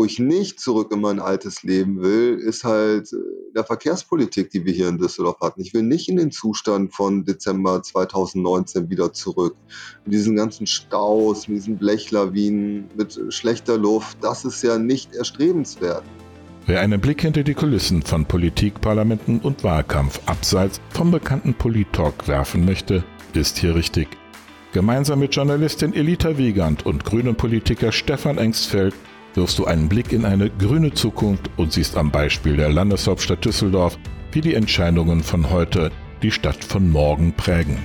Wo ich nicht zurück in mein altes Leben will, ist halt äh, der Verkehrspolitik, die wir hier in Düsseldorf hatten. Ich will nicht in den Zustand von Dezember 2019 wieder zurück. Mit diesen ganzen Staus, mit diesen Blechlawinen, mit schlechter Luft, das ist ja nicht erstrebenswert. Wer einen Blick hinter die Kulissen von Politik, Parlamenten und Wahlkampf abseits vom bekannten Polit-Talk werfen möchte, ist hier richtig. Gemeinsam mit Journalistin Elita Wiegand und grünen Politiker Stefan Engstfeld wirfst du einen Blick in eine grüne Zukunft und siehst am Beispiel der Landeshauptstadt Düsseldorf, wie die Entscheidungen von heute die Stadt von morgen prägen.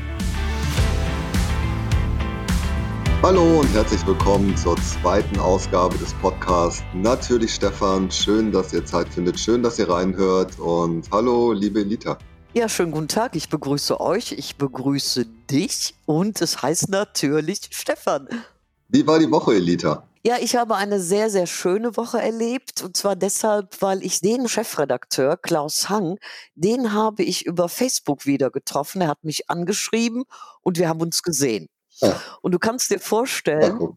Hallo und herzlich willkommen zur zweiten Ausgabe des Podcasts. Natürlich Stefan, schön, dass ihr Zeit findet, schön, dass ihr reinhört und hallo, liebe Elita. Ja, schönen guten Tag. Ich begrüße euch, ich begrüße dich und es heißt natürlich Stefan. Wie war die Woche, Elita? Ja, ich habe eine sehr, sehr schöne Woche erlebt. Und zwar deshalb, weil ich den Chefredakteur, Klaus Hang, den habe ich über Facebook wieder getroffen. Er hat mich angeschrieben und wir haben uns gesehen. Ja. Und du kannst dir vorstellen. Ja,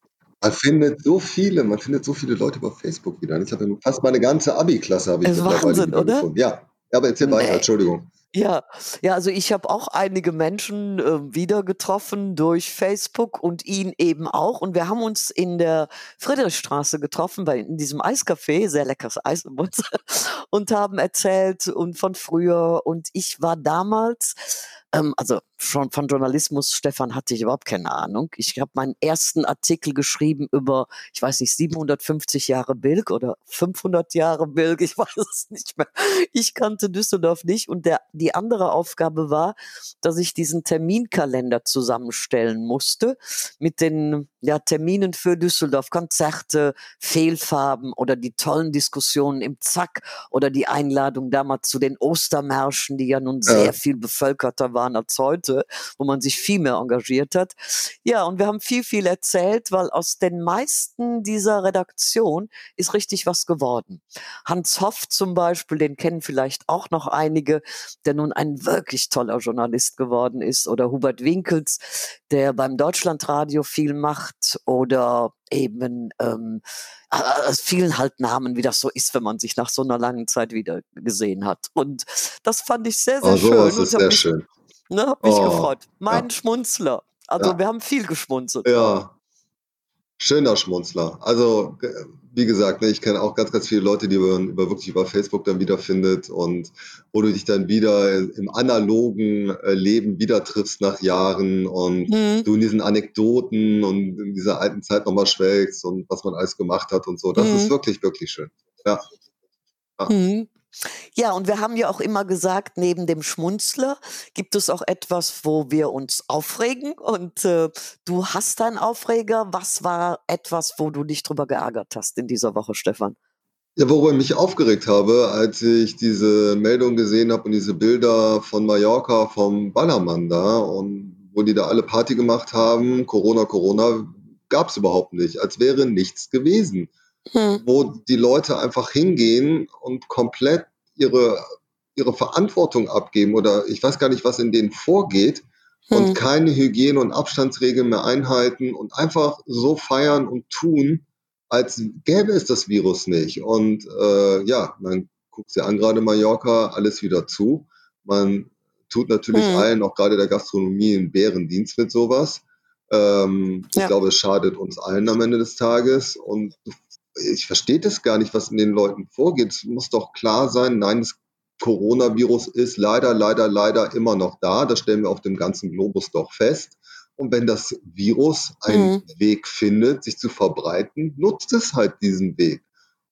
man findet so viele, man findet so viele Leute über Facebook wieder. Ich habe fast meine ganze Abi-Klasse habe ich ist Wahnsinn, oder? Gefunden. Ja, aber erzähl nee. weiter, Entschuldigung. Ja, ja, also ich habe auch einige Menschen äh, wieder getroffen durch Facebook und ihn eben auch. Und wir haben uns in der Friedrichstraße getroffen, bei in diesem Eiscafé, sehr leckeres Eis und haben erzählt und von früher. Und ich war damals ähm, also schon von Journalismus, Stefan, hatte ich überhaupt keine Ahnung. Ich habe meinen ersten Artikel geschrieben über, ich weiß nicht, 750 Jahre Bilk oder 500 Jahre Bilk, ich weiß es nicht mehr. Ich kannte Düsseldorf nicht und der, die andere Aufgabe war, dass ich diesen Terminkalender zusammenstellen musste mit den ja, Terminen für Düsseldorf, Konzerte, Fehlfarben oder die tollen Diskussionen im Zack oder die Einladung damals zu den Ostermärschen, die ja nun sehr ja. viel bevölkerter waren als heute, wo man sich viel mehr engagiert hat. Ja, und wir haben viel, viel erzählt, weil aus den meisten dieser Redaktion ist richtig was geworden. Hans Hoff zum Beispiel, den kennen vielleicht auch noch einige, der nun ein wirklich toller Journalist geworden ist, oder Hubert Winkels, der beim Deutschlandradio viel macht, oder eben ähm, es fielen halt Namen, wie das so ist, wenn man sich nach so einer langen Zeit wieder gesehen hat. Und das fand ich sehr, sehr oh, schön. Ist sehr schön. Ne, hab mich oh, gefreut. Mein ja. Schmunzler. Also ja. wir haben viel geschmunzelt. Ja. Schöner Schmunzler. Also, wie gesagt, ne, ich kenne auch ganz, ganz viele Leute, die man über, wirklich über Facebook dann wiederfindet und wo du dich dann wieder im analogen äh, Leben wieder triffst nach Jahren und mhm. du in diesen Anekdoten und in dieser alten Zeit nochmal schwelgst und was man alles gemacht hat und so. Das mhm. ist wirklich, wirklich schön. Ja. ja. Mhm. Ja, und wir haben ja auch immer gesagt, neben dem Schmunzler gibt es auch etwas, wo wir uns aufregen. Und äh, du hast einen Aufreger. Was war etwas, wo du dich drüber geärgert hast in dieser Woche, Stefan? Ja, worüber ich mich aufgeregt habe, als ich diese Meldung gesehen habe und diese Bilder von Mallorca vom Ballermann da und wo die da alle Party gemacht haben, Corona, Corona, gab es überhaupt nicht, als wäre nichts gewesen hm. wo die Leute einfach hingehen und komplett ihre, ihre Verantwortung abgeben oder ich weiß gar nicht, was in denen vorgeht hm. und keine Hygiene- und Abstandsregeln mehr einhalten und einfach so feiern und tun, als gäbe es das Virus nicht. Und äh, ja, man guckt sich an, gerade Mallorca, alles wieder zu. Man tut natürlich hm. allen, auch gerade der Gastronomie, einen Bärendienst mit sowas. Ähm, ja. Ich glaube, es schadet uns allen am Ende des Tages. Und ich verstehe das gar nicht, was in den Leuten vorgeht. Es muss doch klar sein, nein, das Coronavirus ist leider, leider, leider immer noch da. Das stellen wir auf dem ganzen Globus doch fest. Und wenn das Virus einen mhm. Weg findet, sich zu verbreiten, nutzt es halt diesen Weg.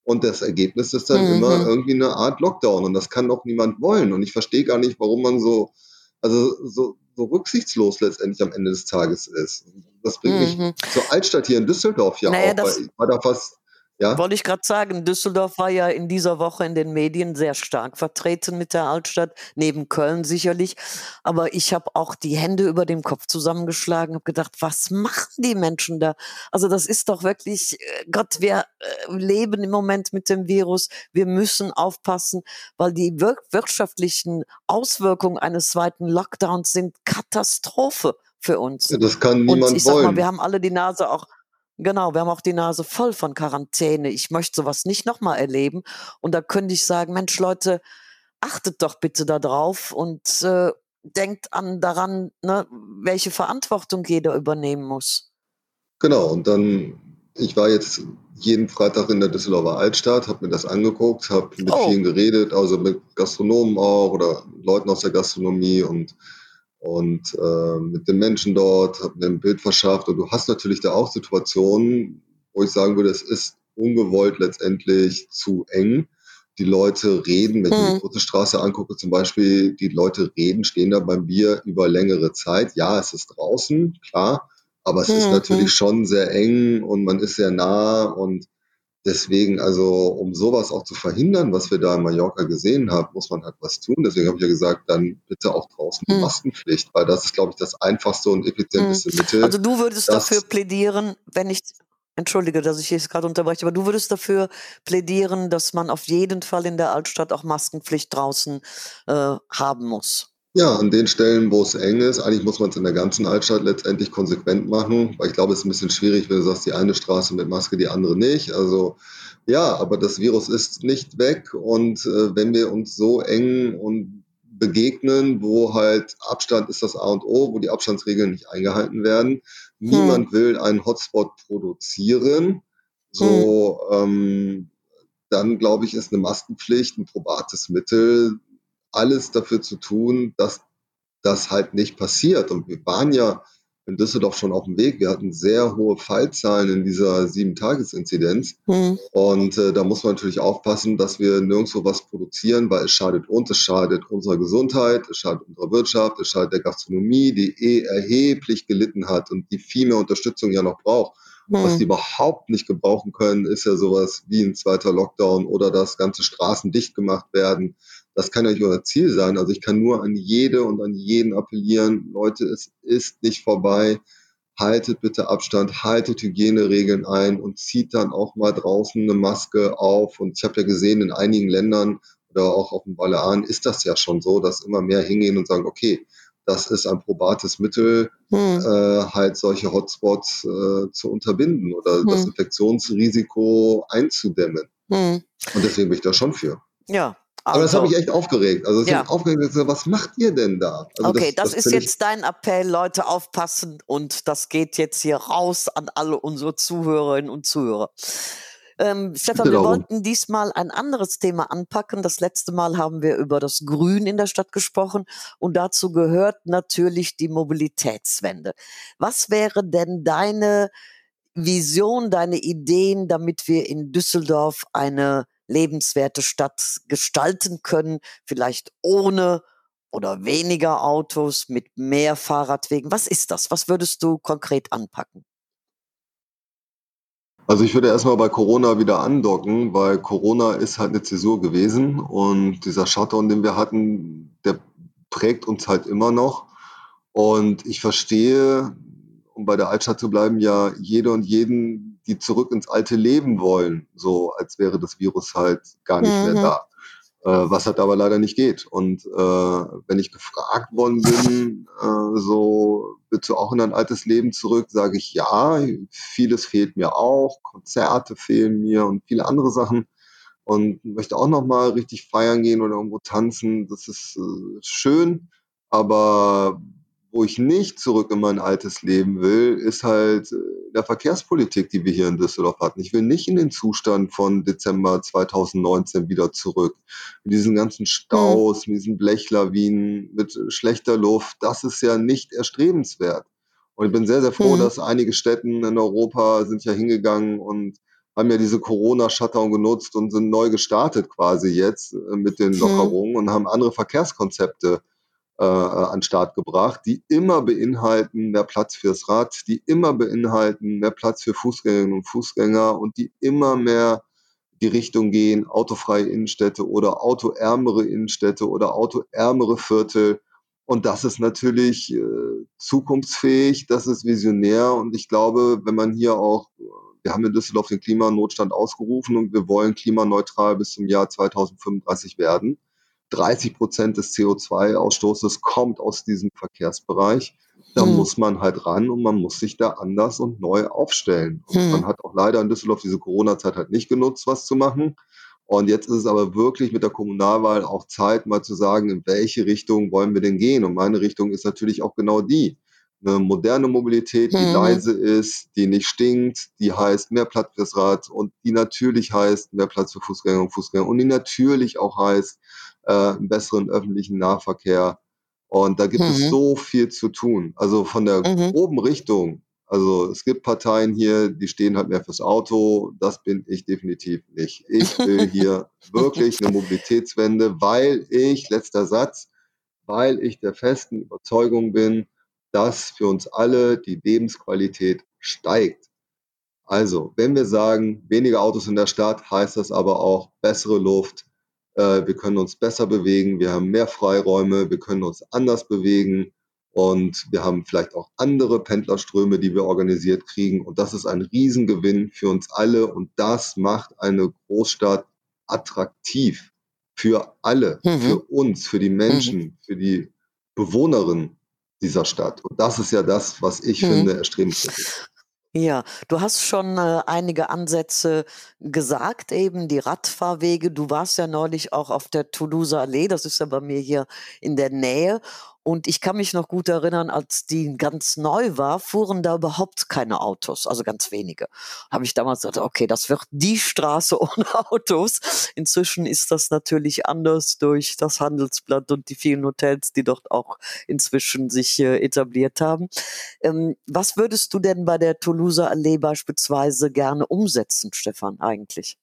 Und das Ergebnis ist dann mhm. immer irgendwie eine Art Lockdown. Und das kann doch niemand wollen. Und ich verstehe gar nicht, warum man so, also so, so rücksichtslos letztendlich am Ende des Tages ist. Das bringt mhm. mich zur Altstadt hier in Düsseldorf ja naja, auch, weil ich war da fast ja? Wollte ich gerade sagen, Düsseldorf war ja in dieser Woche in den Medien sehr stark vertreten mit der Altstadt, neben Köln sicherlich. Aber ich habe auch die Hände über dem Kopf zusammengeschlagen, habe gedacht, was machen die Menschen da? Also das ist doch wirklich, äh, Gott, wir äh, leben im Moment mit dem Virus. Wir müssen aufpassen, weil die wir wirtschaftlichen Auswirkungen eines zweiten Lockdowns sind Katastrophe für uns. Ja, das kann niemand Und ich sag wollen. mal, wir haben alle die Nase auch Genau, wir haben auch die Nase voll von Quarantäne. Ich möchte sowas nicht nochmal erleben. Und da könnte ich sagen, Mensch, Leute, achtet doch bitte darauf und äh, denkt an daran, ne, welche Verantwortung jeder übernehmen muss. Genau, und dann, ich war jetzt jeden Freitag in der Düsseldorfer Altstadt, habe mir das angeguckt, habe mit oh. vielen geredet, also mit Gastronomen auch oder Leuten aus der Gastronomie und, und äh, mit den Menschen dort, habe mir ein Bild verschafft. Und du hast natürlich da auch Situationen, wo ich sagen würde, es ist ungewollt letztendlich zu eng. Die Leute reden, wenn ich hm. die große Straße angucke zum Beispiel, die Leute reden, stehen da beim Bier über längere Zeit. Ja, es ist draußen, klar, aber es mhm. ist natürlich schon sehr eng und man ist sehr nah und deswegen, also um sowas auch zu verhindern, was wir da in Mallorca gesehen haben, muss man halt was tun. Deswegen habe ich ja gesagt, dann bitte auch draußen die mhm. Maskenpflicht, weil das ist, glaube ich, das einfachste und effizienteste mhm. Mittel. Also du würdest dafür plädieren, wenn ich Entschuldige, dass ich jetzt gerade unterbreche, aber du würdest dafür plädieren, dass man auf jeden Fall in der Altstadt auch Maskenpflicht draußen äh, haben muss. Ja, an den Stellen, wo es eng ist, eigentlich muss man es in der ganzen Altstadt letztendlich konsequent machen, weil ich glaube, es ist ein bisschen schwierig, wenn du sagst, die eine Straße mit Maske, die andere nicht. Also ja, aber das Virus ist nicht weg und äh, wenn wir uns so eng und begegnen, wo halt Abstand ist das A und O, wo die Abstandsregeln nicht eingehalten werden. Hm. Niemand will einen Hotspot produzieren. So, hm. ähm, dann glaube ich, ist eine Maskenpflicht ein probates Mittel, alles dafür zu tun, dass das halt nicht passiert. Und wir waren ja in Düsseldorf schon auf dem Weg. Wir hatten sehr hohe Fallzahlen in dieser Sieben-Tages-Inzidenz. Mhm. Und äh, da muss man natürlich aufpassen, dass wir nirgendwo was produzieren, weil es schadet uns, es schadet unserer Gesundheit, es schadet unserer Wirtschaft, es schadet der Gastronomie, die eh erheblich gelitten hat und die viel mehr Unterstützung ja noch braucht. Mhm. Was die überhaupt nicht gebrauchen können, ist ja sowas wie ein zweiter Lockdown oder dass ganze Straßen dicht gemacht werden das kann ja nicht unser Ziel sein. Also ich kann nur an jede und an jeden appellieren, Leute, es ist nicht vorbei. Haltet bitte Abstand, haltet Hygieneregeln ein und zieht dann auch mal draußen eine Maske auf. Und ich habe ja gesehen, in einigen Ländern oder auch auf dem Balearen ist das ja schon so, dass immer mehr hingehen und sagen, okay, das ist ein probates Mittel, hm. äh, halt solche Hotspots äh, zu unterbinden oder hm. das Infektionsrisiko einzudämmen. Hm. Und deswegen bin ich da schon für. Ja, aber das hat mich echt aufgeregt. Also, ja. aufgeregt, was macht ihr denn da? Also okay, das, das, das ist jetzt dein Appell, Leute aufpassen und das geht jetzt hier raus an alle unsere Zuhörerinnen und Zuhörer. Ähm, Stefan, wir wollten diesmal ein anderes Thema anpacken. Das letzte Mal haben wir über das Grün in der Stadt gesprochen und dazu gehört natürlich die Mobilitätswende. Was wäre denn deine Vision, deine Ideen, damit wir in Düsseldorf eine lebenswerte Stadt gestalten können, vielleicht ohne oder weniger Autos, mit mehr Fahrradwegen. Was ist das? Was würdest du konkret anpacken? Also ich würde erstmal bei Corona wieder andocken, weil Corona ist halt eine Zäsur gewesen und dieser Shutdown, den wir hatten, der prägt uns halt immer noch. Und ich verstehe, um bei der Altstadt zu bleiben, ja jede und jeden, die zurück ins alte Leben wollen, so als wäre das Virus halt gar nicht mhm. mehr da. Äh, was halt aber leider nicht geht. Und äh, wenn ich gefragt worden bin, äh, so willst du auch in dein altes Leben zurück, sage ich ja, vieles fehlt mir auch, Konzerte fehlen mir und viele andere Sachen und möchte auch noch mal richtig feiern gehen oder irgendwo tanzen. Das ist äh, schön, aber wo ich nicht zurück in mein altes Leben will, ist halt äh, der Verkehrspolitik, die wir hier in Düsseldorf hatten. Ich will nicht in den Zustand von Dezember 2019 wieder zurück. Mit diesen ganzen Staus, mit diesen Blechlawinen, mit schlechter Luft. Das ist ja nicht erstrebenswert. Und ich bin sehr, sehr froh, mhm. dass einige Städten in Europa sind ja hingegangen und haben ja diese Corona-Shutdown genutzt und sind neu gestartet quasi jetzt äh, mit den Lockerungen mhm. und haben andere Verkehrskonzepte äh, an Start gebracht, die immer beinhalten mehr Platz fürs Rad, die immer beinhalten mehr Platz für Fußgängerinnen und Fußgänger und die immer mehr die Richtung gehen, autofreie Innenstädte oder autoärmere Innenstädte oder autoärmere Viertel. Und das ist natürlich äh, zukunftsfähig, das ist visionär und ich glaube, wenn man hier auch, wir haben in Düsseldorf den Klimanotstand ausgerufen und wir wollen klimaneutral bis zum Jahr 2035 werden. 30 Prozent des CO2-Ausstoßes kommt aus diesem Verkehrsbereich. Da hm. muss man halt ran und man muss sich da anders und neu aufstellen. Und hm. man hat auch leider in Düsseldorf diese Corona-Zeit halt nicht genutzt, was zu machen. Und jetzt ist es aber wirklich mit der Kommunalwahl auch Zeit, mal zu sagen, in welche Richtung wollen wir denn gehen? Und meine Richtung ist natürlich auch genau die. Eine moderne Mobilität, die hm. leise ist, die nicht stinkt, die heißt mehr Platz fürs Rad und die natürlich heißt mehr Platz für Fußgänger und Fußgänger und die natürlich auch heißt äh, einen besseren öffentlichen Nahverkehr. Und da gibt mhm. es so viel zu tun. Also von der mhm. groben Richtung also es gibt Parteien hier, die stehen halt mehr fürs Auto. Das bin ich definitiv nicht. Ich will hier wirklich eine Mobilitätswende, weil ich, letzter Satz, weil ich der festen Überzeugung bin, dass für uns alle die Lebensqualität steigt. Also, wenn wir sagen, weniger Autos in der Stadt, heißt das aber auch bessere Luft. Äh, wir können uns besser bewegen, wir haben mehr Freiräume, wir können uns anders bewegen. Und wir haben vielleicht auch andere Pendlerströme, die wir organisiert kriegen. Und das ist ein Riesengewinn für uns alle. Und das macht eine Großstadt attraktiv für alle, mhm. für uns, für die Menschen, mhm. für die Bewohnerinnen dieser Stadt. Und das ist ja das, was ich mhm. finde erstrebenswert ist. Ja, du hast schon äh, einige Ansätze gesagt, eben die Radfahrwege. Du warst ja neulich auch auf der Toulouser Allee, das ist ja bei mir hier in der Nähe. Und ich kann mich noch gut erinnern, als die ganz neu war, fuhren da überhaupt keine Autos, also ganz wenige. Habe ich damals gesagt, okay, das wird die Straße ohne Autos. Inzwischen ist das natürlich anders durch das Handelsblatt und die vielen Hotels, die dort auch inzwischen sich äh, etabliert haben. Ähm, was würdest du denn bei der Toulouser Allee beispielsweise gerne umsetzen, Stefan, eigentlich?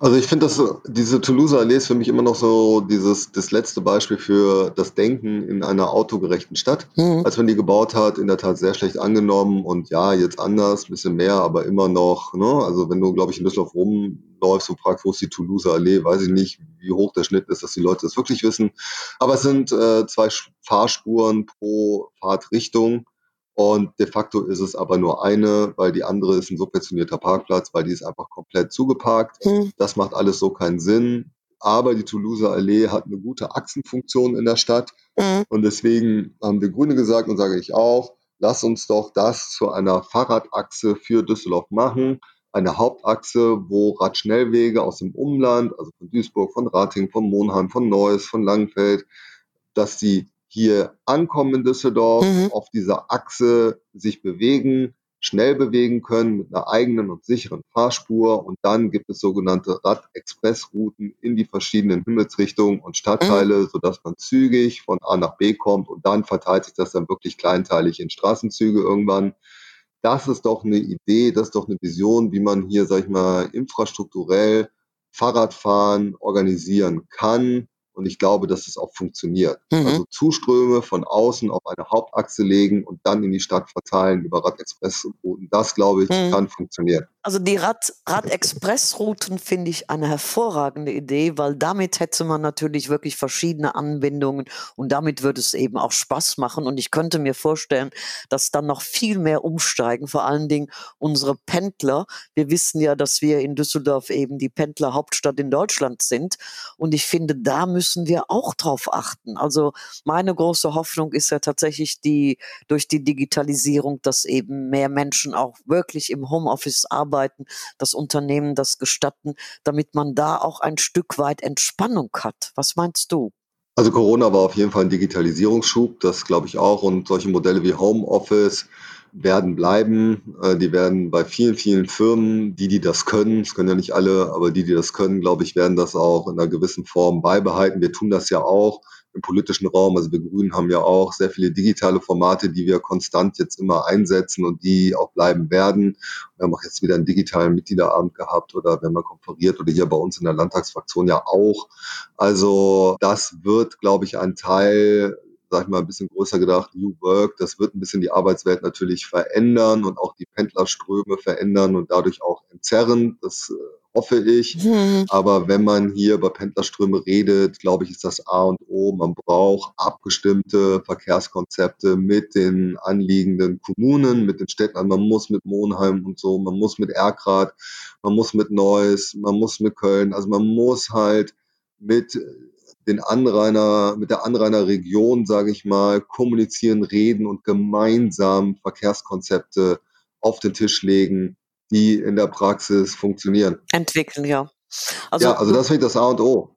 Also ich finde, dass diese Toulouse Allee ist für mich immer noch so dieses das letzte Beispiel für das Denken in einer autogerechten Stadt. Mhm. Als man die gebaut hat, in der Tat sehr schlecht angenommen und ja, jetzt anders, bisschen mehr, aber immer noch. Ne? Also wenn du, glaube ich, in Düsseldorf rumläufst und fragst, wo ist die Toulouse Allee, weiß ich nicht, wie hoch der Schnitt ist, dass die Leute das wirklich wissen. Aber es sind äh, zwei Fahrspuren pro Fahrtrichtung. Und de facto ist es aber nur eine, weil die andere ist ein subventionierter Parkplatz, weil die ist einfach komplett zugeparkt. Mhm. Das macht alles so keinen Sinn. Aber die Toulouser Allee hat eine gute Achsenfunktion in der Stadt. Mhm. Und deswegen haben die Grüne gesagt und sage ich auch, lass uns doch das zu einer Fahrradachse für Düsseldorf machen. Eine Hauptachse, wo Radschnellwege aus dem Umland, also von Duisburg, von Rating, von Monheim, von Neuss, von Langenfeld, dass die hier ankommen in Düsseldorf, mhm. auf dieser Achse sich bewegen, schnell bewegen können mit einer eigenen und sicheren Fahrspur. Und dann gibt es sogenannte Rad-Express-Routen in die verschiedenen Himmelsrichtungen und Stadtteile, mhm. sodass man zügig von A nach B kommt und dann verteilt sich das dann wirklich kleinteilig in Straßenzüge irgendwann. Das ist doch eine Idee, das ist doch eine Vision, wie man hier, sag ich mal, infrastrukturell Fahrradfahren organisieren kann und ich glaube, dass es auch funktioniert. Mhm. Also Zuströme von außen auf eine Hauptachse legen und dann in die Stadt verteilen über Rad-Express-Routen. Das, glaube ich, mhm. kann funktionieren. Also die Rad-Express-Routen finde ich eine hervorragende Idee, weil damit hätte man natürlich wirklich verschiedene Anbindungen und damit würde es eben auch Spaß machen. Und ich könnte mir vorstellen, dass dann noch viel mehr umsteigen, vor allen Dingen unsere Pendler. Wir wissen ja, dass wir in Düsseldorf eben die Pendlerhauptstadt in Deutschland sind. Und ich finde, da müssen müssen wir auch drauf achten. Also meine große Hoffnung ist ja tatsächlich die durch die Digitalisierung, dass eben mehr Menschen auch wirklich im Homeoffice arbeiten, das Unternehmen das gestatten, damit man da auch ein Stück weit Entspannung hat. Was meinst du? Also Corona war auf jeden Fall ein Digitalisierungsschub, das glaube ich auch. Und solche Modelle wie Homeoffice, werden bleiben. Äh, die werden bei vielen, vielen Firmen, die, die das können, es können ja nicht alle, aber die, die das können, glaube ich, werden das auch in einer gewissen Form beibehalten. Wir tun das ja auch im politischen Raum. Also wir Grünen haben ja auch sehr viele digitale Formate, die wir konstant jetzt immer einsetzen und die auch bleiben werden. Wir haben auch jetzt wieder einen digitalen Mitgliederabend gehabt oder wenn man konferiert oder hier bei uns in der Landtagsfraktion ja auch. Also das wird, glaube ich, ein Teil sag ich mal, ein bisschen größer gedacht, New Work, das wird ein bisschen die Arbeitswelt natürlich verändern und auch die Pendlerströme verändern und dadurch auch entzerren. Das äh, hoffe ich. Mhm. Aber wenn man hier über Pendlerströme redet, glaube ich, ist das A und O. Man braucht abgestimmte Verkehrskonzepte mit den anliegenden Kommunen, mit den Städten. Also man muss mit Monheim und so, man muss mit Erkrath, man muss mit Neuss, man muss mit Köln. Also man muss halt mit den Anrainer, mit der Anrainerregion, sage ich mal, kommunizieren, reden und gemeinsam Verkehrskonzepte auf den Tisch legen, die in der Praxis funktionieren. Entwickeln, ja. Also, ja, also das finde ich das A und O.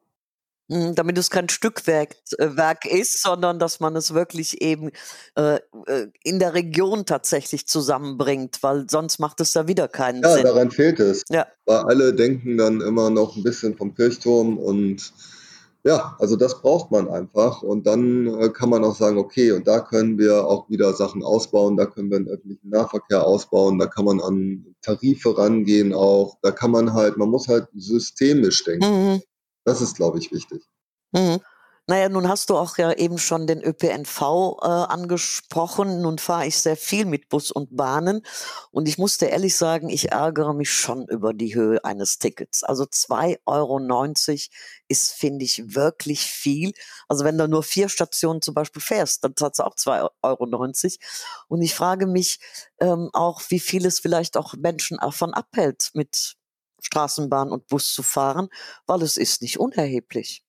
Hm, damit es kein Stückwerk äh, Werk ist, sondern dass man es wirklich eben äh, äh, in der Region tatsächlich zusammenbringt, weil sonst macht es da wieder keinen Ja, Sinn. daran fehlt es. Ja. Weil alle denken dann immer noch ein bisschen vom Kirchturm und ja, also das braucht man einfach. Und dann äh, kann man auch sagen, okay, und da können wir auch wieder Sachen ausbauen, da können wir den öffentlichen Nahverkehr ausbauen, da kann man an Tarife rangehen auch, da kann man halt, man muss halt systemisch denken. Mhm. Das ist, glaube ich, wichtig. Mhm. Naja, nun hast du auch ja eben schon den ÖPNV äh, angesprochen. Nun fahre ich sehr viel mit Bus und Bahnen und ich musste ehrlich sagen, ich ärgere mich schon über die Höhe eines Tickets. Also 2,90 Euro ist, finde ich, wirklich viel. Also wenn du nur vier Stationen zum Beispiel fährst, dann zahlst du auch 2,90 Euro. Und ich frage mich ähm, auch, wie viel es vielleicht auch Menschen davon abhält, mit Straßenbahn und Bus zu fahren, weil es ist nicht unerheblich.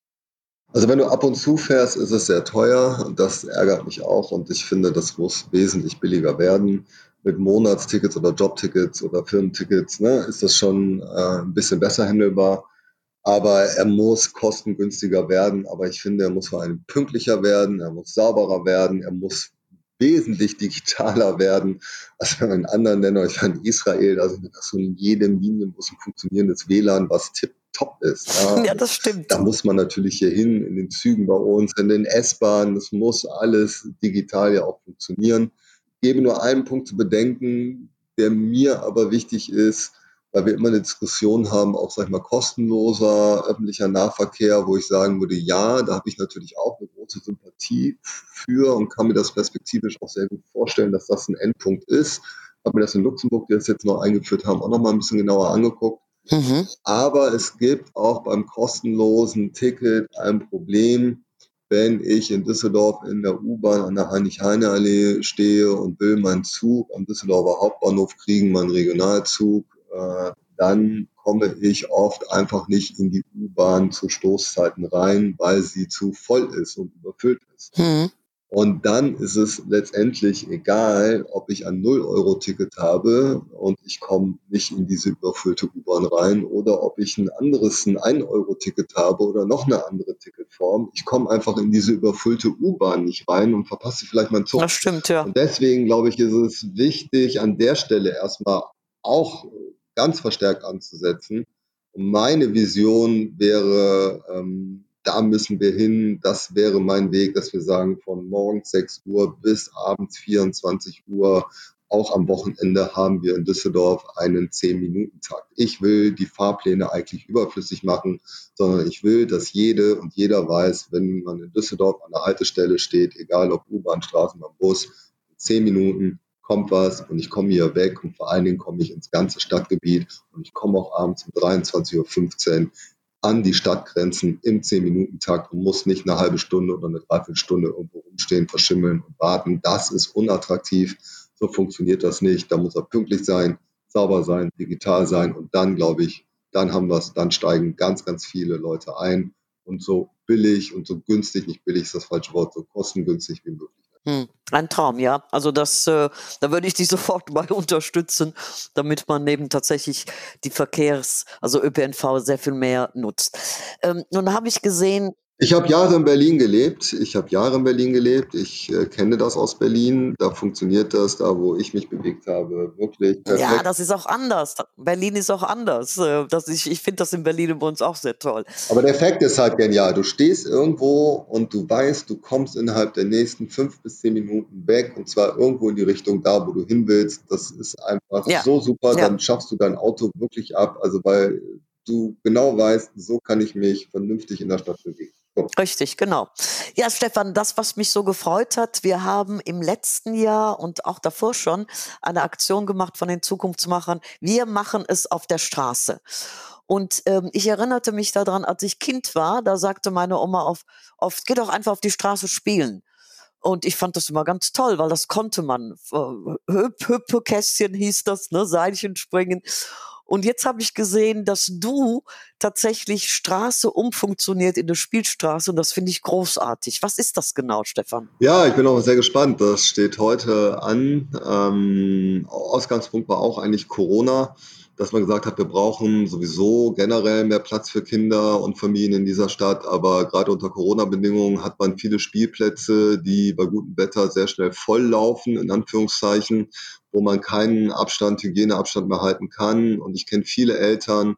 Also wenn du ab und zu fährst, ist es sehr teuer und das ärgert mich auch und ich finde, das muss wesentlich billiger werden. Mit Monatstickets oder Jobtickets oder Firmentickets ne, ist das schon äh, ein bisschen besser handelbar. Aber er muss kostengünstiger werden. Aber ich finde, er muss vor allem pünktlicher werden, er muss sauberer werden, er muss wesentlich digitaler werden als in anderen Ländern. Ich in Israel, da sind so in jedem Linienbus ein funktionierendes WLAN, was tippt top ist. Ja. ja, das stimmt. Da muss man natürlich hier hin, in den Zügen bei uns, in den S-Bahnen. Das muss alles digital ja auch funktionieren. Ich gebe nur einen Punkt zu bedenken, der mir aber wichtig ist, weil wir immer eine Diskussion haben, auch, sag ich mal, kostenloser öffentlicher Nahverkehr, wo ich sagen würde, ja, da habe ich natürlich auch eine große Sympathie für und kann mir das perspektivisch auch sehr gut vorstellen, dass das ein Endpunkt ist. Habe mir das in Luxemburg, die das jetzt noch eingeführt haben, auch noch mal ein bisschen genauer angeguckt. Mhm. Aber es gibt auch beim kostenlosen Ticket ein Problem, wenn ich in Düsseldorf in der U-Bahn an der Heinrich-Heine-Allee stehe und will meinen Zug am Düsseldorfer Hauptbahnhof kriegen, meinen Regionalzug, äh, dann komme ich oft einfach nicht in die U-Bahn zu Stoßzeiten rein, weil sie zu voll ist und überfüllt ist. Mhm. Und dann ist es letztendlich egal, ob ich ein 0-Euro-Ticket habe und ich komme nicht in diese überfüllte U-Bahn rein oder ob ich ein anderes, ein 1-Euro-Ticket habe oder noch eine andere Ticketform. Ich komme einfach in diese überfüllte U-Bahn nicht rein und verpasse vielleicht meinen Zug. Das stimmt, ja. Und deswegen, glaube ich, ist es wichtig, an der Stelle erstmal auch ganz verstärkt anzusetzen. Und meine Vision wäre, ähm, da müssen wir hin. Das wäre mein Weg, dass wir sagen, von morgens 6 Uhr bis abends 24 Uhr, auch am Wochenende haben wir in Düsseldorf einen 10-Minuten-Takt. Ich will die Fahrpläne eigentlich überflüssig machen, sondern ich will, dass jede und jeder weiß, wenn man in Düsseldorf an der Haltestelle steht, egal ob U-Bahn, Straßenbahn, Bus, 10 Minuten kommt was und ich komme hier weg und vor allen Dingen komme ich ins ganze Stadtgebiet und ich komme auch abends um 23.15 Uhr an die Stadtgrenzen im 10-Minuten-Takt und muss nicht eine halbe Stunde oder eine Dreiviertelstunde irgendwo rumstehen, verschimmeln und warten. Das ist unattraktiv. So funktioniert das nicht. Da muss er pünktlich sein, sauber sein, digital sein und dann, glaube ich, dann haben wir es, dann steigen ganz, ganz viele Leute ein und so billig und so günstig, nicht billig ist das falsche Wort, so kostengünstig wie möglich. Hm, ein Traum, ja. Also das, äh, da würde ich dich sofort mal unterstützen, damit man eben tatsächlich die Verkehrs-, also ÖPNV sehr viel mehr nutzt. Ähm, nun habe ich gesehen, ich habe Jahre in Berlin gelebt. Ich habe Jahre in Berlin gelebt. Ich äh, kenne das aus Berlin. Da funktioniert das, da wo ich mich bewegt habe, wirklich perfekt. Ja, das ist auch anders. Berlin ist auch anders. Äh, das ich ich finde das in Berlin bei uns auch sehr toll. Aber der Effekt ist halt genial. Du stehst irgendwo und du weißt, du kommst innerhalb der nächsten fünf bis zehn Minuten weg und zwar irgendwo in die Richtung da, wo du hin willst. Das ist einfach ja. so super. Ja. Dann schaffst du dein Auto wirklich ab. Also weil du genau weißt, so kann ich mich vernünftig in der Stadt bewegen. Richtig, genau. Ja, Stefan, das, was mich so gefreut hat, wir haben im letzten Jahr und auch davor schon eine Aktion gemacht von den Zukunftsmachern. Wir machen es auf der Straße. Und ähm, ich erinnerte mich daran, als ich Kind war, da sagte meine Oma oft, oft, geh doch einfach auf die Straße spielen. Und ich fand das immer ganz toll, weil das konnte man. Hüpp, Hüppekästchen hieß das, ne, Seilchen springen. Und jetzt habe ich gesehen, dass du tatsächlich Straße umfunktioniert in eine Spielstraße und das finde ich großartig. Was ist das genau, Stefan? Ja, ich bin auch sehr gespannt. Das steht heute an. Ähm, Ausgangspunkt war auch eigentlich Corona dass man gesagt hat, wir brauchen sowieso generell mehr Platz für Kinder und Familien in dieser Stadt. Aber gerade unter Corona-Bedingungen hat man viele Spielplätze, die bei gutem Wetter sehr schnell volllaufen, in Anführungszeichen, wo man keinen Abstand, Hygieneabstand mehr halten kann. Und ich kenne viele Eltern,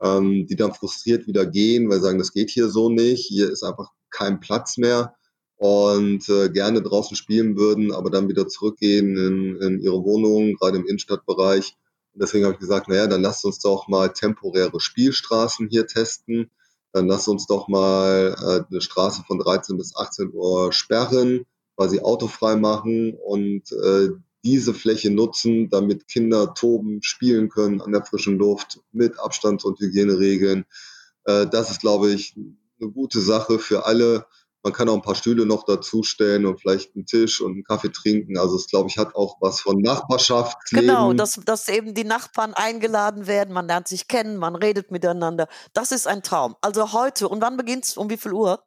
ähm, die dann frustriert wieder gehen, weil sie sagen, das geht hier so nicht. Hier ist einfach kein Platz mehr und äh, gerne draußen spielen würden, aber dann wieder zurückgehen in, in ihre Wohnung, gerade im Innenstadtbereich deswegen habe ich gesagt, naja, dann lasst uns doch mal temporäre Spielstraßen hier testen. Dann lasst uns doch mal äh, eine Straße von 13 bis 18 Uhr sperren, quasi autofrei machen und äh, diese Fläche nutzen, damit Kinder toben, spielen können an der frischen Luft mit Abstands- und Hygieneregeln. Äh, das ist, glaube ich, eine gute Sache für alle. Man kann auch ein paar Stühle noch dazustellen und vielleicht einen Tisch und einen Kaffee trinken. Also es, glaube ich, hat auch was von Nachbarschaft. Genau, dass, dass eben die Nachbarn eingeladen werden, man lernt sich kennen, man redet miteinander. Das ist ein Traum. Also heute, und wann beginnt es? Um wie viel Uhr?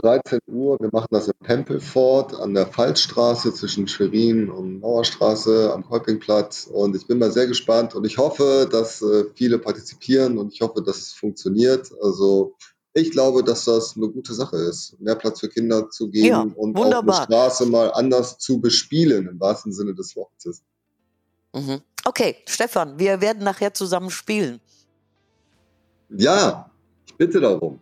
13 Uhr. Wir machen das im Tempelfort an der Pfalzstraße zwischen Schwerin und Mauerstraße am Kolpingplatz. Und ich bin mal sehr gespannt und ich hoffe, dass äh, viele partizipieren und ich hoffe, dass es funktioniert. Also ich glaube, dass das eine gute Sache ist, mehr Platz für Kinder zu geben ja, und wunderbar. auch eine Straße mal anders zu bespielen, im wahrsten Sinne des Wortes. Mhm. Okay, Stefan, wir werden nachher zusammen spielen. Ja, ich bitte darum.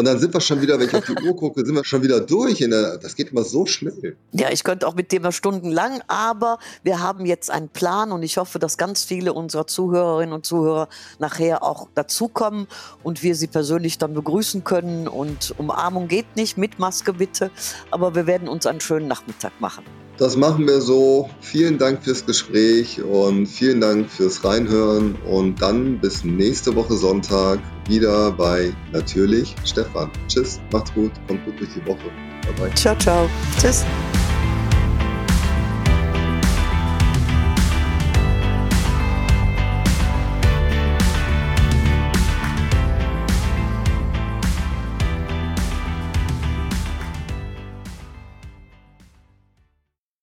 Und dann sind wir schon wieder, wenn ich auf die Uhr gucke, sind wir schon wieder durch. Der, das geht immer so schnell. Ja, ich könnte auch mit dem stundenlang, aber wir haben jetzt einen Plan und ich hoffe, dass ganz viele unserer Zuhörerinnen und Zuhörer nachher auch dazukommen und wir sie persönlich dann begrüßen können. Und Umarmung geht nicht, mit Maske bitte, aber wir werden uns einen schönen Nachmittag machen. Das machen wir so. Vielen Dank fürs Gespräch und vielen Dank fürs Reinhören. Und dann bis nächste Woche Sonntag wieder bei Natürlich Stefan. Tschüss, macht's gut, kommt gut durch die Woche. Bye bye. Ciao, ciao. Tschüss.